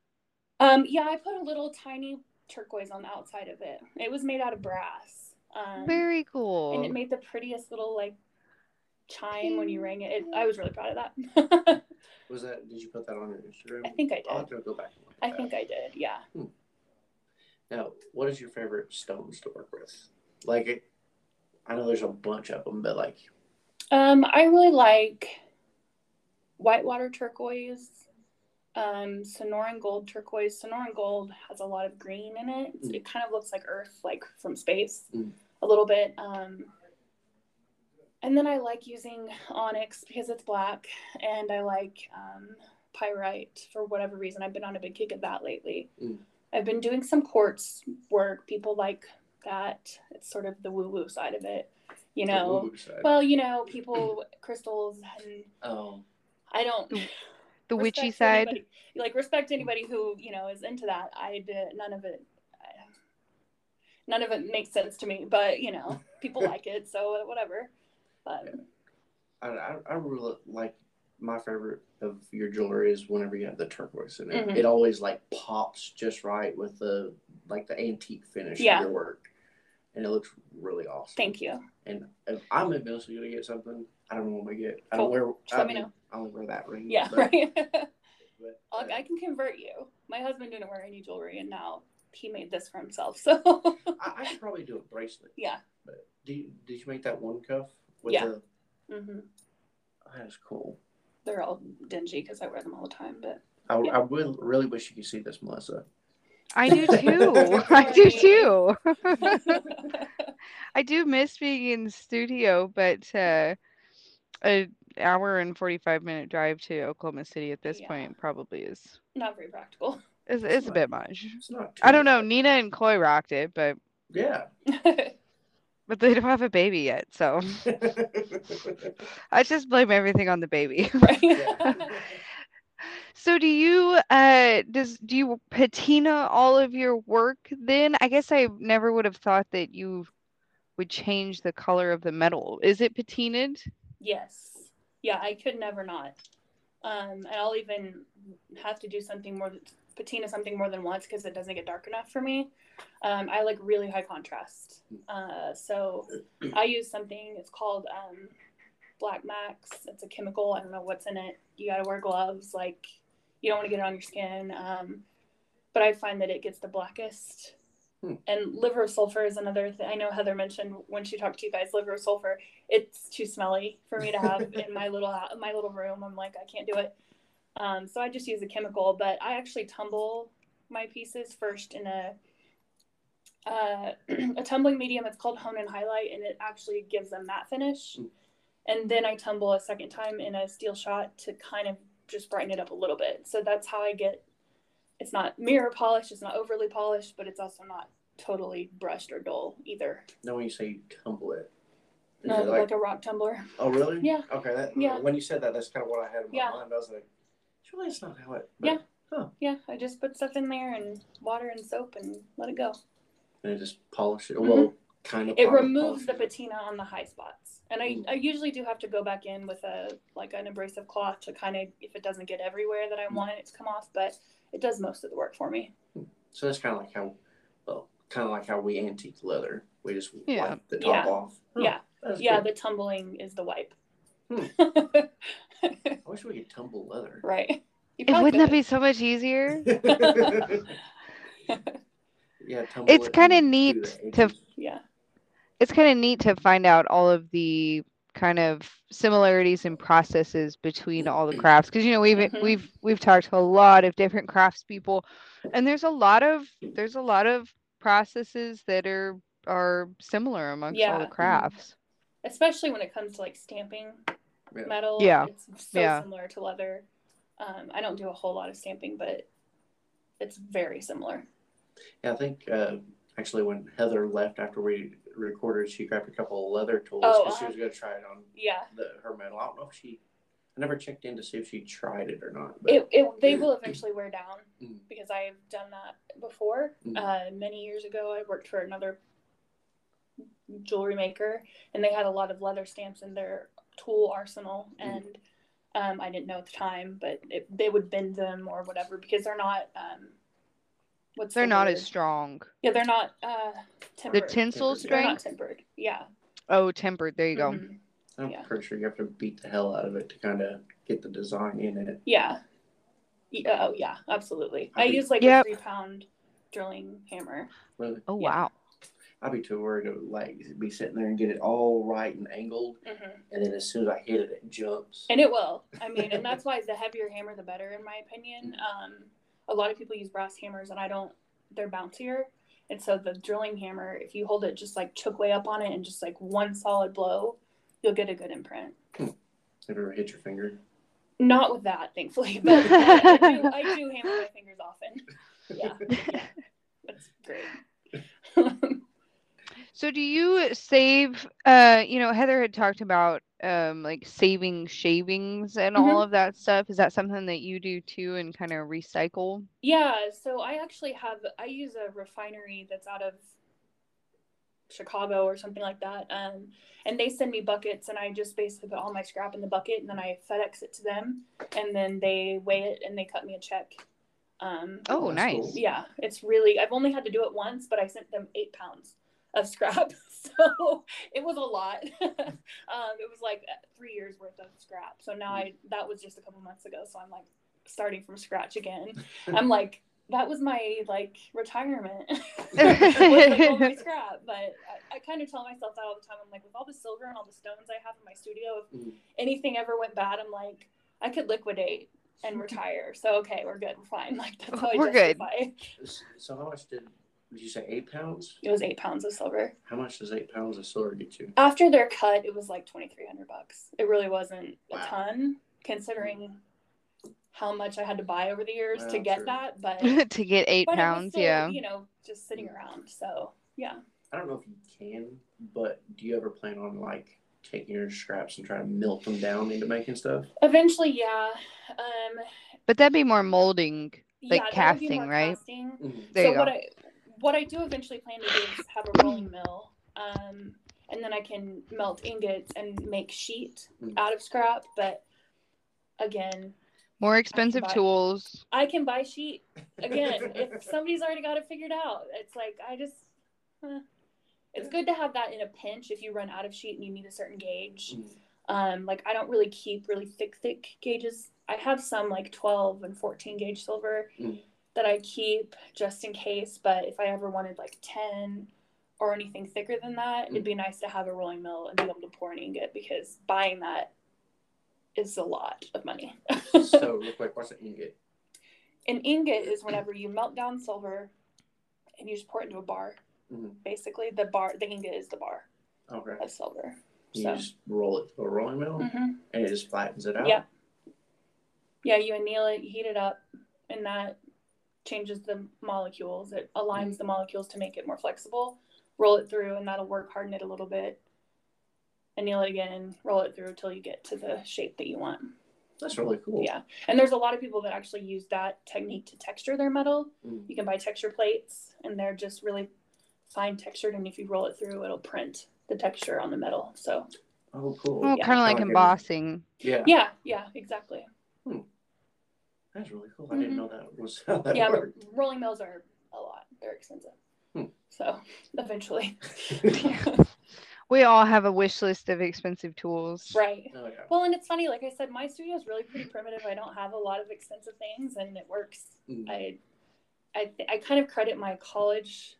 Um, yeah, I put a little tiny turquoise on the outside of it. It was made out of brass. Um, Very cool. and it made the prettiest little like chime when you rang it. it I was really proud of that. Was that? Did you put that on your Instagram? I think I did. I'll have did. to go back. And look I at think. I did. Yeah. Now, what is your favorite stones to work with? Like, it, I know there's a bunch of them, but like, Um, I really like whitewater turquoise, um, Sonoran gold turquoise. Sonoran gold has a lot of green in it. Mm. It kind of looks like Earth, like from space, Mm. a little bit. Um, and then I like using onyx because it's black, and I like um, pyrite for whatever reason. I've been on a big kick of that lately. Mm. I've been doing some quartz work. People like that. It's sort of the woo woo side of it, you know. Well, you know, people crystals and oh, I don't The- The witchy side. anybody- like respect anybody who, you know, is into that. I did none of it I- none of it makes sense to me, but you know, people like it, so whatever. But I, I, I really like my favorite of your jewelry is whenever you have the turquoise in it. Mhm. It always like pops just right with the like the antique finish Yeah. of your work, and it looks really awesome. thank you. And if I'm eventually gonna get something, I don't know what I'm gonna get. I Cool. don't wear. Just I let me know. I only wear that ring. Yeah, but, right. but, uh, I can convert you. My husband didn't wear any jewelry, and now he made this for himself. So I, I should probably do a bracelet. yeah, But do you, did you make that one cuff? With Yeah. The, hmm that's cool. they're all dingy because I wear them all the time. But I, Yeah. I will really wish you could see this, Melissa. I do too. I do too. I do miss being in the studio, but uh, a hour and forty five minute drive to Oklahoma City at this Yeah. point probably is not very practical. It's is a bit much. It's not. I don't know. bad. Nina and Chloe rocked it, but Yeah. but they don't have a baby yet, so I just blame everything on the baby. right. Yeah. So do you uh does do you patina all of your work then? I guess I never would have thought that you would change the color of the metal. Is it patinaed? Yes. Yeah, I could never not. Um, and I'll even have to do something more, patina something more than once because it doesn't get dark enough for me. Um, I like really high contrast. Uh, so I use something, it's called um, Black Max. It's a chemical. I don't know what's in it. You got to wear gloves. Like, You don't want to get it on your skin. Um, but I find that it gets the blackest. Hmm. And liver of sulfur is another thing. I know Heather mentioned when she talked to you guys, liver of sulfur. It's too smelly for me to have in my little hou- my little room. I'm like, I can't do it. Um, so I just use a chemical, but I actually tumble my pieces first in a uh, a tumbling medium. It's called Hone and Highlight, and it actually gives a matte finish. Mm. And then I tumble a second time in a steel shot to kind of just brighten it up a little bit. So that's how I get. It's not mirror polished. It's not overly polished, but it's also not totally brushed or dull either. Now, when you say you tumble it, No, like, like, a rock tumbler. oh, really? Yeah. Okay. That, Yeah. When you said that, that's kind of what I had in my Yeah. mind. I was like, surely it's not how it. but- Yeah. Yeah, I just put stuff in there and water and soap and let it go. And it just polish it. Mhm. Well, kind of. It polish- removes the polish patina on the high spots, and I, Mm. I usually do have to go back in with a like an abrasive cloth to kind of if it doesn't get everywhere that I Mm. want it to come off, but it does most of the work for me. So that's kind of like how, well, kind of like how we antique leather. We just Yeah. wipe the top Yeah. off. Oh, Yeah. yeah, good. the tumbling is the wipe. Hmm. I wish we could tumble leather. right. It, wouldn't that be so much easier? yeah, tumble It's it kinda neat to- Yeah. It's kind of neat to find out all of the kind of similarities and processes between all the crafts because you know we've Mhm. we've we've talked to a lot of different craftspeople and there's a lot of there's a lot of processes that are are similar amongst all the crafts. Especially when it comes to like stamping Yeah. metal. Yeah. It's so Yeah. similar to leather. Um, I don't do a whole lot of stamping, but it's very similar. Yeah, I think uh, actually when Heather left after we recorded, she grabbed a couple of leather tools Oh, because she uh-huh. was going to try it on Yeah. the, her metal. I don't know if she. I never checked in to see if she tried it or not. But It, it they will eventually wear down Mm. because I've done that before. Mm. Uh, many years ago, I worked for another jewelry maker, and they had a lot of leather stamps in their tool arsenal, Mm. and um, I didn't know at the time, but it, they would bend them or whatever because they're not. Um, what's They're the not word? as strong. Yeah, they're not uh, The tinsel Tempered, They're not tempered. Yeah. Oh, tempered. There you go. Mhm. I'm yeah. pretty sure you have to beat the hell out of it to kind of get the design in it. Yeah. Yeah, Oh yeah, absolutely. I I think- use like Yep. a three pound drilling hammer. Really, Oh Yeah. wow. I'd be too worried to like be sitting there and get it all right and angled, hmm and then as soon as I hit it, it jumps. And it will. I mean, and that's why the heavier hammer, the better, in my opinion. Um, a lot of people use brass hammers, and I don't. They're bouncier, and so the drilling hammer, if you hold it just like choke way up on it and just like one solid blow, you'll get a good imprint. Have you ever hit your finger? Not with that, thankfully, but I, do, I do hammer my fingers often. Yeah, yeah. that's great. So do you save uh you know Heather had talked about um like saving shavings and all of that stuff. Is that something that you do too and kind of recycle? Yeah, so I actually have I use a refinery that's out of Chicago or something like that. Um, and they send me buckets, and I just basically put all my scrap in the bucket, and then I FedEx it to them, and then they weigh it and they cut me a check. Um, Oh, nice. cool. yeah, it's really I've only had to do it once, but I sent them eight pounds of scrap, so it was a lot. um, it was like three years worth of scrap. So now I that was just a couple months ago, so I'm like starting from scratch again. I'm like that was my like retirement with like, all my scrap. But I, I kind of tell myself that all the time. I'm like, with all the silver and all the stones I have in my studio, if Mhm. anything ever went bad, I'm like, I could liquidate and retire. So okay, we're good, we're fine. Like that's how I We're good. justify. So how much did did you say eight pounds? It was eight pounds of silver. How much does eight pounds of silver get you? After their cut, it was like twenty three hundred bucks. It really wasn't a ton, considering how much I had to buy over the years to get true. that. But to get eight but it was pounds, still, yeah. you know, just sitting around. So yeah. I don't know if you can, but do you ever plan on like taking your scraps and trying to melt them down into making stuff? Eventually, yeah. Um, But that'd be more molding. Like yeah, that would be casting, more right? casting. Mhm. There so you what go. I what I do eventually plan to do is have a rolling mill, um, and then I can melt ingots and make sheet Mm. out of scrap. But again, More expensive buy- tools. I can buy sheet again if somebody's already got it figured out. It's like I just. eh. It's good to have that in a pinch if you run out of sheet and you need a certain gauge. Mm. Um, like I don't really keep really thick, thick gauges. I have some like 12 and 14 gauge silver Mm. That I keep just in case. But if I ever wanted like 10 or anything thicker than that, it'd be nice to have a rolling mill and be able to pour an ingot because buying that is a lot of money. so real quick, what's an ingot? An ingot is whenever you melt down silver and you just pour it into a bar. Mhm. Basically, the bar, the ingot is the bar Okay. of silver. You So, just roll it through a rolling mill Mhm. and it just flattens it out. Yeah. yeah, you anneal it, heat it up, and that changes the molecules. It aligns the molecules to make it more flexible. Roll it through, and that'll work, harden it a little bit. Anneal it again, roll it through until you get to the shape that you want. That's really cool. Yeah. And there's a lot of people that actually use that technique to texture their metal. Mm. You can buy texture plates, and they're just really fine textured. And if you roll it through, it'll print the texture on the metal. So, Oh, cool. Well, Yeah. kind of like embossing. Yeah. yeah, yeah, exactly. That's really cool. I didn't Mhm. know that was how that yeah, but worked. rolling mills are a lot. They're expensive. Hmm. So, eventually. We all have a wish list of expensive tools. right. oh, yeah. Well, and it's funny. Like I said, my studio is really pretty primitive. I don't have a lot of expensive things, and it works. Mm. I, I, th- I kind of credit my college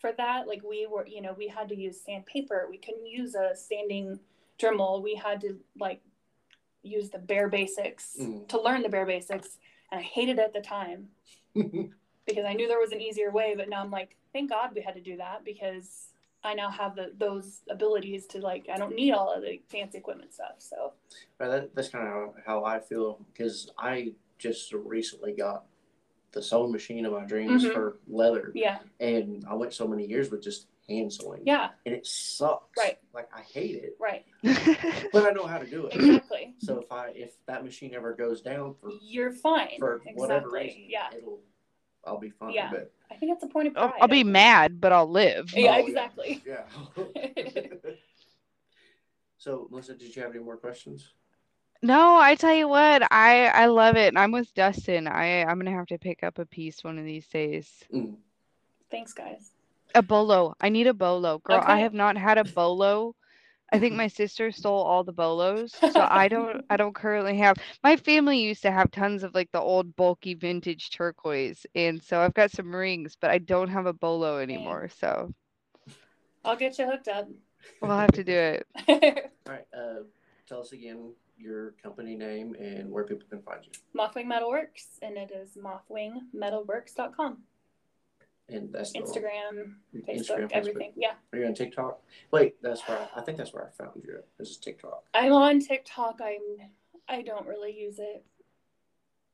for that. Like we were, you know, we had to use sandpaper. We couldn't use a sanding Dremel. We had to like use the bare basics Mm. to learn the bare basics, and I hated it at the time because I knew there was an easier way. But now I'm like, thank God we had to do that because I now have the those abilities to like I don't need all of the fancy equipment stuff. So Right, that, that's kind of how I feel because I just recently got the sewing machine of my dreams Mhm. for leather, yeah, and I went so many years with just hand sewing. yeah, and it sucks. Right. Like I hate it, right, but I know how to do it. exactly. So if I if that machine ever goes down for You're fine. for whatever reason, Yeah, it'll I'll be fine. Yeah. But I think it's a point of I'll, pride. I'll be mad, but I'll live. Yeah, Oh, yeah. exactly. yeah. so Melissa, did you have any more questions? No, I tell you what, I I love it. And I'm with Dustin. I I'm gonna have to pick up a piece one of these days. Mm. Thanks, guys. A bolo. I need a bolo. Girl, I have not had a bolo. I think my sister stole all the bolos, so I don't I don't currently have. My family used to have tons of like the old bulky vintage turquoise, and so I've got some rings, but I don't have a bolo anymore, so I'll get you hooked up. we'll have to do it. All right. Uh, tell us again your company name and where people can find you. Mothwing Metalworks, and it is mothwingmetalworks.com. And that's the Instagram, Facebook, Instagram, everything. Yeah. Are you on TikTok? Wait, that's where I, I think that's where I found you. at. This is TikTok. I'm on TikTok. I'm I don't really use it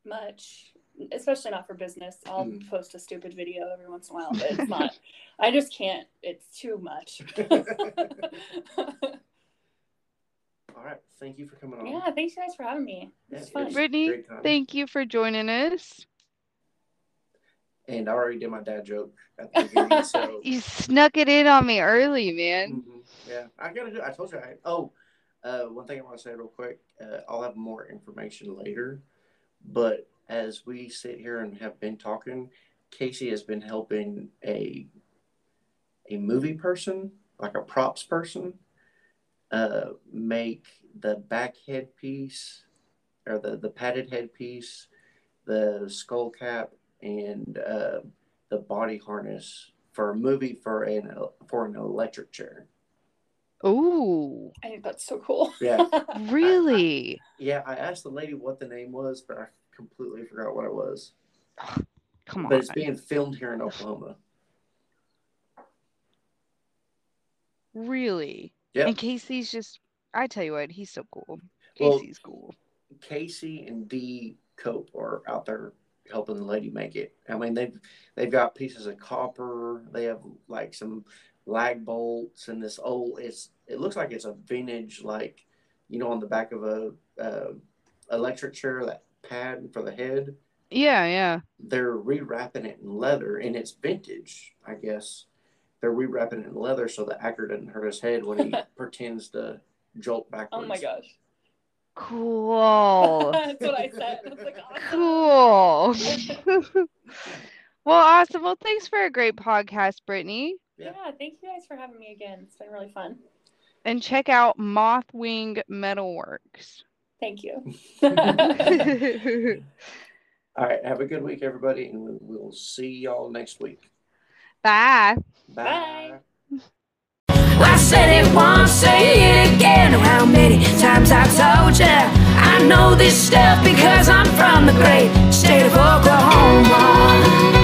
much, especially not for business. I'll Mm. post a stupid video every once in a while, but it's not. I just can't. It's too much. All right. Thank you for coming on. yeah, thanks you guys for having me. Yeah, It's it fun. Brittany. Thank you for joining us. And I already did my dad joke at the beginning, so You snuck it in on me early, man. Mhm. yeah, I gotta do. I told you. I oh, uh, one thing I want to say real quick. Uh, I'll have more information later, but as we sit here and have been talking, Casey has been helping a a movie person, like a props person, uh, make the back headpiece or the the padded headpiece, the skull cap, and uh, the body harness for a movie for an for an electric chair. Ooh, I think that's so cool. Yeah. really? Yeah, I asked the lady what the name was, but I completely forgot what it was. Come on, But it's being filmed here in Oklahoma. Really? Yep. And Casey's just, I tell you what, he's so cool. Well- Casey's cool. Casey and D Cope are out there helping the lady make it. I mean, they've they've got pieces of copper. They have like some lag bolts and this old. It's it looks like it's a vintage like, you know, on the back of a uh, electric chair that pad for the head. Yeah, yeah. they're rewrapping it in leather and it's vintage, I guess. They're rewrapping it in leather so the actor doesn't hurt his head when he pretends to jolt backwards. Oh my gosh. Cool. That's what I said. I was like, awesome. cool. well, awesome. Well, thanks for a great podcast, Brittany. Yeah. Yeah, thank you guys for having me again. It's been really fun. And check out Mothwing Metalworks. Thank you. All right. Have a good week, everybody, and we- we'll see y'all next week. Bye. Bye. I said it once, say it again. Oh, how many times I've told you? I know this stuff because I'm from the great state of Oklahoma.